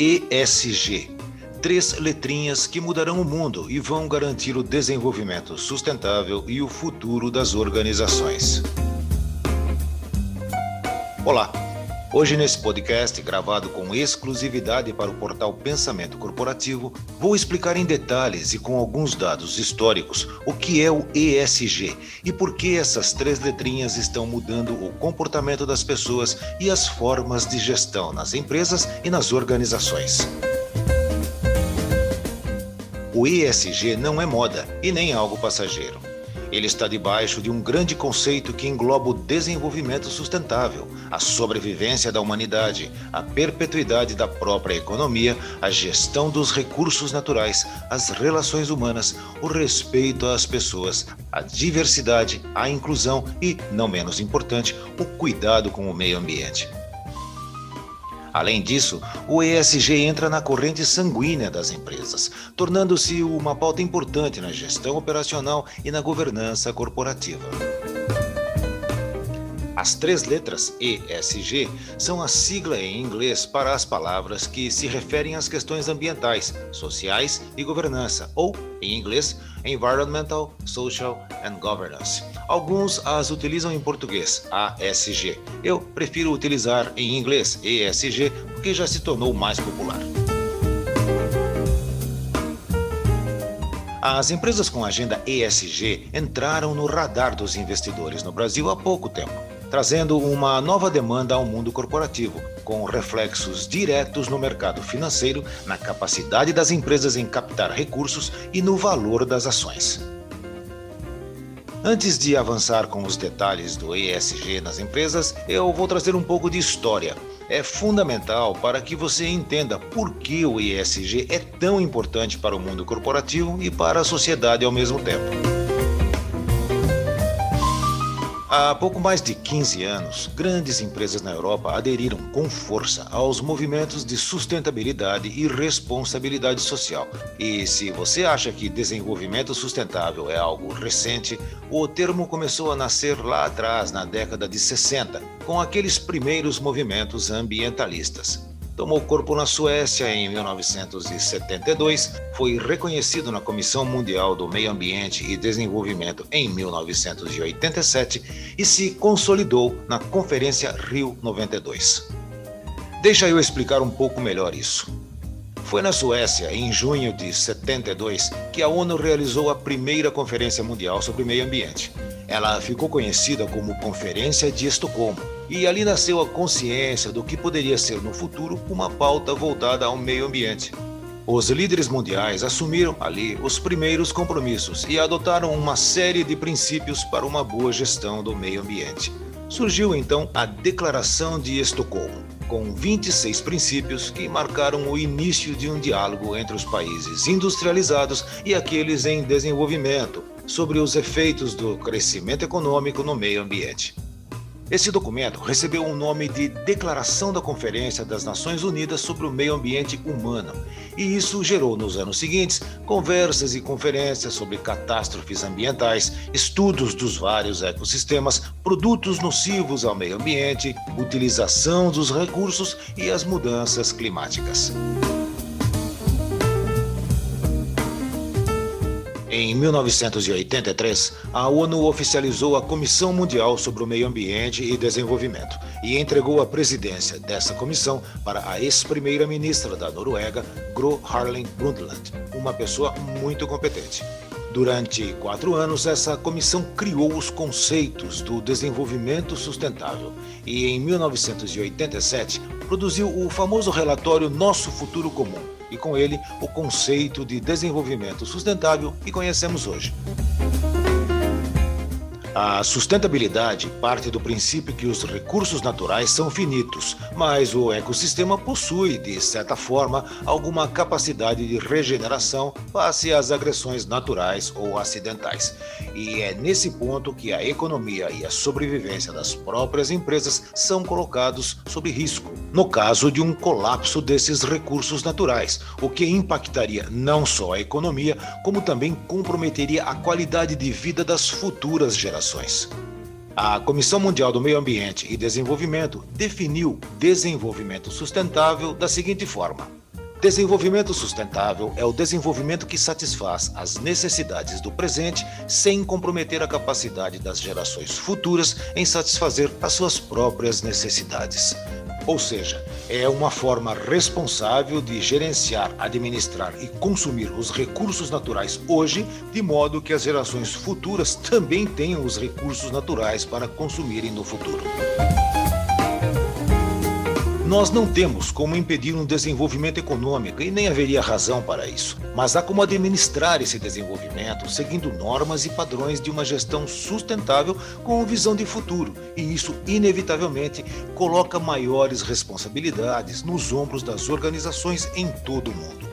ESG. Três letrinhas que mudarão o mundo e vão garantir o desenvolvimento sustentável e o futuro das organizações. Olá! Hoje, nesse podcast, gravado com exclusividade para o portal Pensamento Corporativo, vou explicar em detalhes e com alguns dados históricos o que é o ESG e por que essas três letrinhas estão mudando o comportamento das pessoas e as formas de gestão nas empresas e nas organizações. O ESG não é moda e nem algo passageiro. Ele está debaixo de um grande conceito que engloba o desenvolvimento sustentável, a sobrevivência da humanidade, a perpetuidade da própria economia, a gestão dos recursos naturais, as relações humanas, o respeito às pessoas, a diversidade, a inclusão e, não menos importante, o cuidado com o meio ambiente. Além disso, o ESG entra na corrente sanguínea das empresas, tornando-se uma pauta importante na gestão operacional e na governança corporativa. As três letras ESG são a sigla em inglês para as palavras que se referem às questões ambientais, sociais e governança, ou, em inglês, Environmental, Social and Governance. Alguns as utilizam em português, ASG. Eu prefiro utilizar em inglês ESG porque já se tornou mais popular. As empresas com agenda ESG entraram no radar dos investidores no Brasil há pouco tempo trazendo uma nova demanda ao mundo corporativo, com reflexos diretos no mercado financeiro, na capacidade das empresas em captar recursos e no valor das ações. Antes de avançar com os detalhes do ESG nas empresas, eu vou trazer um pouco de história. É fundamental para que você entenda por que o ESG é tão importante para o mundo corporativo e para a sociedade ao mesmo tempo. Há pouco mais de 15 anos, grandes empresas na Europa aderiram com força aos movimentos de sustentabilidade e responsabilidade social. E se você acha que desenvolvimento sustentável é algo recente, o termo começou a nascer lá atrás, na década de 60, com aqueles primeiros movimentos ambientalistas tomou corpo na Suécia em 1972, foi reconhecido na Comissão Mundial do Meio Ambiente e Desenvolvimento em 1987 e se consolidou na Conferência Rio 92. Deixa eu explicar um pouco melhor isso. Foi na Suécia, em junho de 72, que a ONU realizou a primeira Conferência Mundial sobre Meio Ambiente. Ela ficou conhecida como Conferência de Estocolmo e ali nasceu a consciência do que poderia ser no futuro uma pauta voltada ao meio ambiente. Os líderes mundiais assumiram ali os primeiros compromissos e adotaram uma série de princípios para uma boa gestão do meio ambiente. Surgiu então a Declaração de Estocolmo, com 26 princípios que marcaram o início de um diálogo entre os países industrializados e aqueles em desenvolvimento sobre os efeitos do crescimento econômico no meio ambiente. Esse documento recebeu o nome de Declaração da Conferência das Nações Unidas sobre o Meio Ambiente Humano, e isso gerou nos anos seguintes conversas e conferências sobre catástrofes ambientais, estudos dos vários ecossistemas, produtos nocivos ao meio ambiente, utilização dos recursos e as mudanças climáticas. Em 1983, a ONU oficializou a Comissão Mundial sobre o Meio Ambiente e Desenvolvimento e entregou a presidência dessa comissão para a ex-primeira-ministra da Noruega, Gro Harlem Brundtland, uma pessoa muito competente. Durante quatro anos, essa comissão criou os conceitos do desenvolvimento sustentável e, em 1987, produziu o famoso relatório Nosso Futuro Comum e com ele o conceito de desenvolvimento sustentável que conhecemos hoje. A sustentabilidade parte do princípio que os recursos naturais são finitos, mas o ecossistema possui, de certa forma, alguma capacidade de regeneração face às agressões naturais ou acidentais. E é nesse ponto que a economia e a sobrevivência das próprias empresas são colocados sob risco, no caso de um colapso desses recursos naturais, o que impactaria não só a economia, como também comprometeria a qualidade de vida das futuras gerações. A Comissão Mundial do Meio Ambiente e Desenvolvimento definiu desenvolvimento sustentável da seguinte forma: Desenvolvimento sustentável é o desenvolvimento que satisfaz as necessidades do presente sem comprometer a capacidade das gerações futuras em satisfazer as suas próprias necessidades. Ou seja, é uma forma responsável de gerenciar, administrar e consumir os recursos naturais hoje, de modo que as gerações futuras também tenham os recursos naturais para consumirem no futuro. Nós não temos como impedir um desenvolvimento econômico e nem haveria razão para isso. Mas há como administrar esse desenvolvimento seguindo normas e padrões de uma gestão sustentável com visão de futuro. E isso, inevitavelmente, coloca maiores responsabilidades nos ombros das organizações em todo o mundo.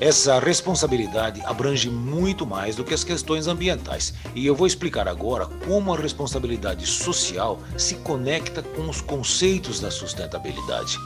Essa responsabilidade abrange muito mais do que as questões ambientais, e eu vou explicar agora como a responsabilidade social se conecta com os conceitos da sustentabilidade.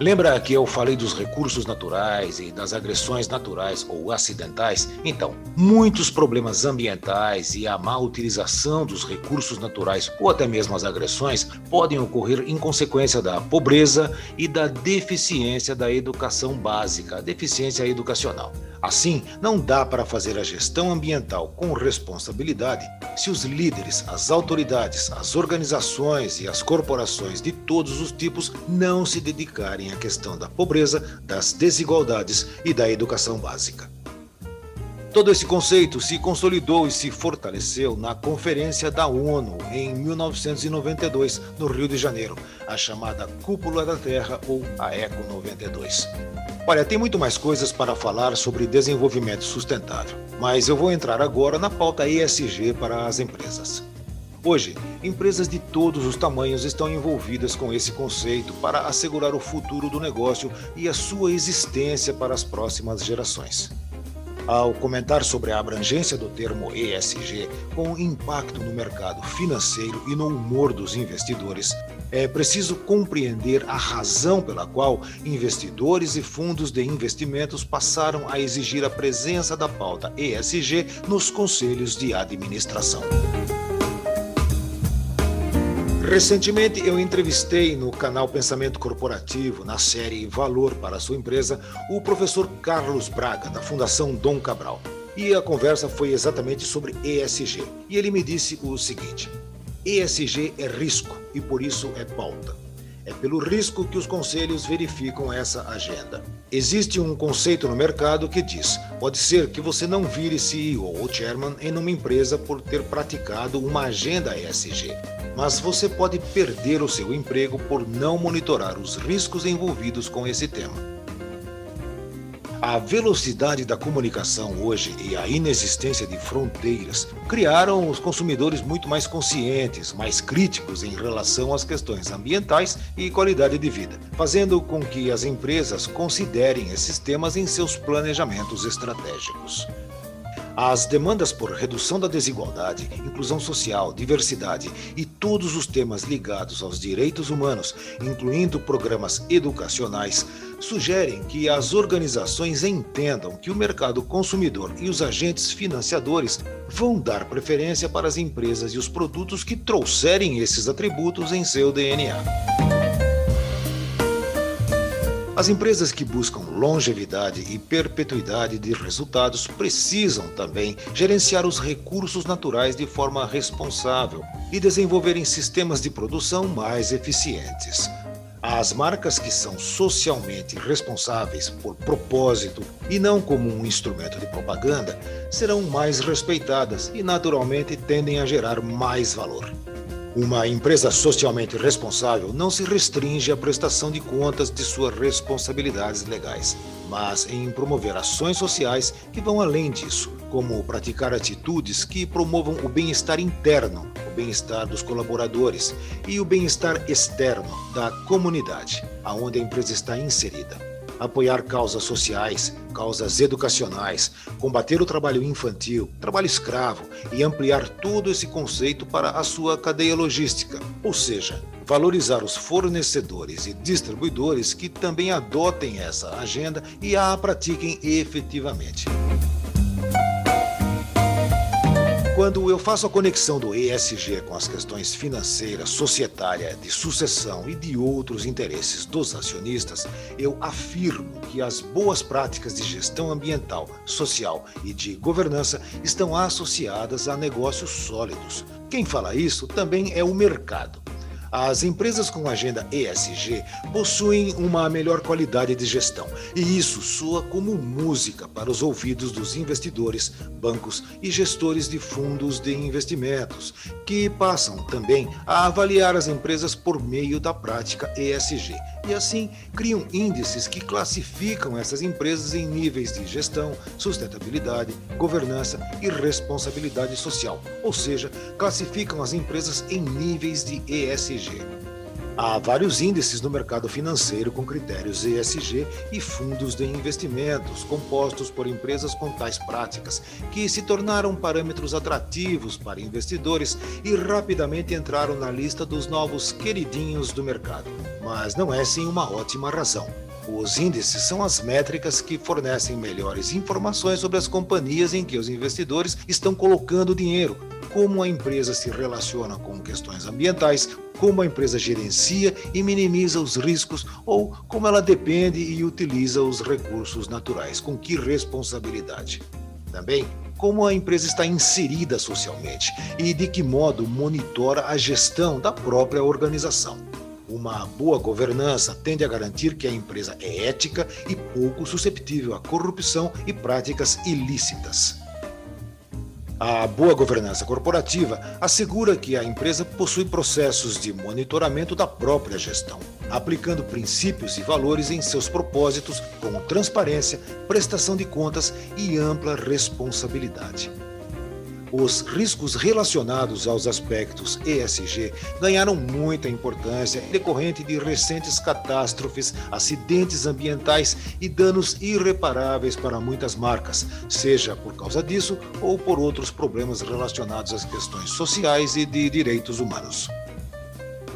Lembra que eu falei dos recursos naturais e das agressões naturais ou acidentais? Então, muitos problemas ambientais e a má utilização dos recursos naturais ou até mesmo as agressões podem ocorrer em consequência da pobreza e da deficiência da educação básica, deficiência educacional. Assim, não dá para fazer a gestão ambiental com responsabilidade se os líderes, as autoridades, as organizações e as corporações de todos os tipos não se dedicarem à questão da pobreza, das desigualdades e da educação básica. Todo esse conceito se consolidou e se fortaleceu na Conferência da ONU em 1992, no Rio de Janeiro, a chamada Cúpula da Terra ou a ECO 92. Olha, tem muito mais coisas para falar sobre desenvolvimento sustentável, mas eu vou entrar agora na pauta ESG para as empresas. Hoje, empresas de todos os tamanhos estão envolvidas com esse conceito para assegurar o futuro do negócio e a sua existência para as próximas gerações. Ao comentar sobre a abrangência do termo ESG com impacto no mercado financeiro e no humor dos investidores, é preciso compreender a razão pela qual investidores e fundos de investimentos passaram a exigir a presença da pauta ESG nos conselhos de administração. Recentemente eu entrevistei no canal Pensamento Corporativo, na série Valor para sua empresa, o professor Carlos Braga, da Fundação Dom Cabral. E a conversa foi exatamente sobre ESG. E ele me disse o seguinte: ESG é risco e por isso é pauta. É pelo risco que os conselhos verificam essa agenda. Existe um conceito no mercado que diz: pode ser que você não vire CEO ou chairman em uma empresa por ter praticado uma agenda ESG, mas você pode perder o seu emprego por não monitorar os riscos envolvidos com esse tema. A velocidade da comunicação hoje e a inexistência de fronteiras criaram os consumidores muito mais conscientes, mais críticos em relação às questões ambientais e qualidade de vida, fazendo com que as empresas considerem esses temas em seus planejamentos estratégicos. As demandas por redução da desigualdade, inclusão social, diversidade e todos os temas ligados aos direitos humanos, incluindo programas educacionais, sugerem que as organizações entendam que o mercado consumidor e os agentes financiadores vão dar preferência para as empresas e os produtos que trouxerem esses atributos em seu DNA. As empresas que buscam longevidade e perpetuidade de resultados precisam também gerenciar os recursos naturais de forma responsável e desenvolverem sistemas de produção mais eficientes. As marcas que são socialmente responsáveis por propósito e não como um instrumento de propaganda serão mais respeitadas e, naturalmente, tendem a gerar mais valor. Uma empresa socialmente responsável não se restringe à prestação de contas de suas responsabilidades legais, mas em promover ações sociais que vão além disso, como praticar atitudes que promovam o bem-estar interno, o bem-estar dos colaboradores e o bem-estar externo da comunidade, aonde a empresa está inserida apoiar causas sociais, causas educacionais, combater o trabalho infantil, trabalho escravo e ampliar todo esse conceito para a sua cadeia logística, ou seja, valorizar os fornecedores e distribuidores que também adotem essa agenda e a pratiquem efetivamente. Quando eu faço a conexão do ESG com as questões financeiras, societária, de sucessão e de outros interesses dos acionistas, eu afirmo que as boas práticas de gestão ambiental, social e de governança estão associadas a negócios sólidos. Quem fala isso também é o mercado. As empresas com agenda ESG possuem uma melhor qualidade de gestão, e isso soa como música para os ouvidos dos investidores, bancos e gestores de fundos de investimentos, que passam também a avaliar as empresas por meio da prática ESG e assim criam índices que classificam essas empresas em níveis de gestão, sustentabilidade, governança e responsabilidade social, ou seja, classificam as empresas em níveis de ESG. Há vários índices no mercado financeiro com critérios ESG e fundos de investimentos compostos por empresas com tais práticas, que se tornaram parâmetros atrativos para investidores e rapidamente entraram na lista dos novos queridinhos do mercado. Mas não é sim uma ótima razão. Os índices são as métricas que fornecem melhores informações sobre as companhias em que os investidores estão colocando dinheiro, como a empresa se relaciona com questões ambientais, como a empresa gerencia e minimiza os riscos ou como ela depende e utiliza os recursos naturais, com que responsabilidade. Também como a empresa está inserida socialmente e de que modo monitora a gestão da própria organização. Uma boa governança tende a garantir que a empresa é ética e pouco susceptível à corrupção e práticas ilícitas. A boa governança corporativa assegura que a empresa possui processos de monitoramento da própria gestão, aplicando princípios e valores em seus propósitos com transparência, prestação de contas e ampla responsabilidade. Os riscos relacionados aos aspectos ESG ganharam muita importância decorrente de recentes catástrofes, acidentes ambientais e danos irreparáveis para muitas marcas, seja por causa disso ou por outros problemas relacionados às questões sociais e de direitos humanos.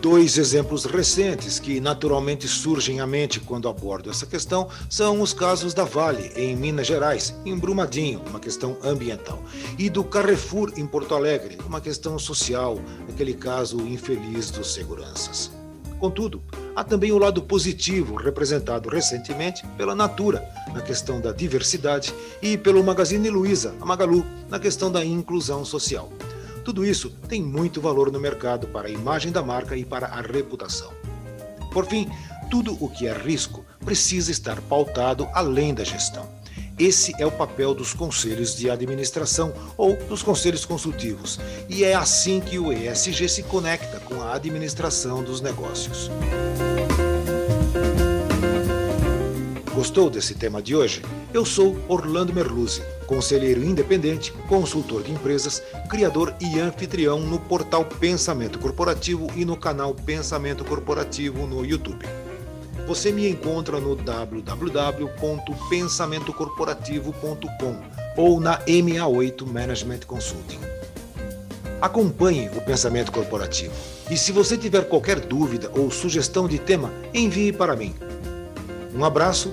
Dois exemplos recentes que naturalmente surgem à mente quando abordo essa questão são os casos da Vale, em Minas Gerais, em Brumadinho, uma questão ambiental, e do Carrefour, em Porto Alegre, uma questão social, aquele caso infeliz dos seguranças. Contudo, há também o lado positivo, representado recentemente pela Natura, na questão da diversidade, e pelo Magazine Luiza, a Magalu, na questão da inclusão social. Tudo isso tem muito valor no mercado para a imagem da marca e para a reputação. Por fim, tudo o que é risco precisa estar pautado além da gestão. Esse é o papel dos conselhos de administração ou dos conselhos consultivos, e é assim que o ESG se conecta com a administração dos negócios. Gostou desse tema de hoje? Eu sou Orlando Merluzzi, conselheiro independente, consultor de empresas, criador e anfitrião no portal Pensamento Corporativo e no canal Pensamento Corporativo no YouTube. Você me encontra no www.pensamentocorporativo.com ou na MA8 Management Consulting. Acompanhe o Pensamento Corporativo. E se você tiver qualquer dúvida ou sugestão de tema, envie para mim. Um abraço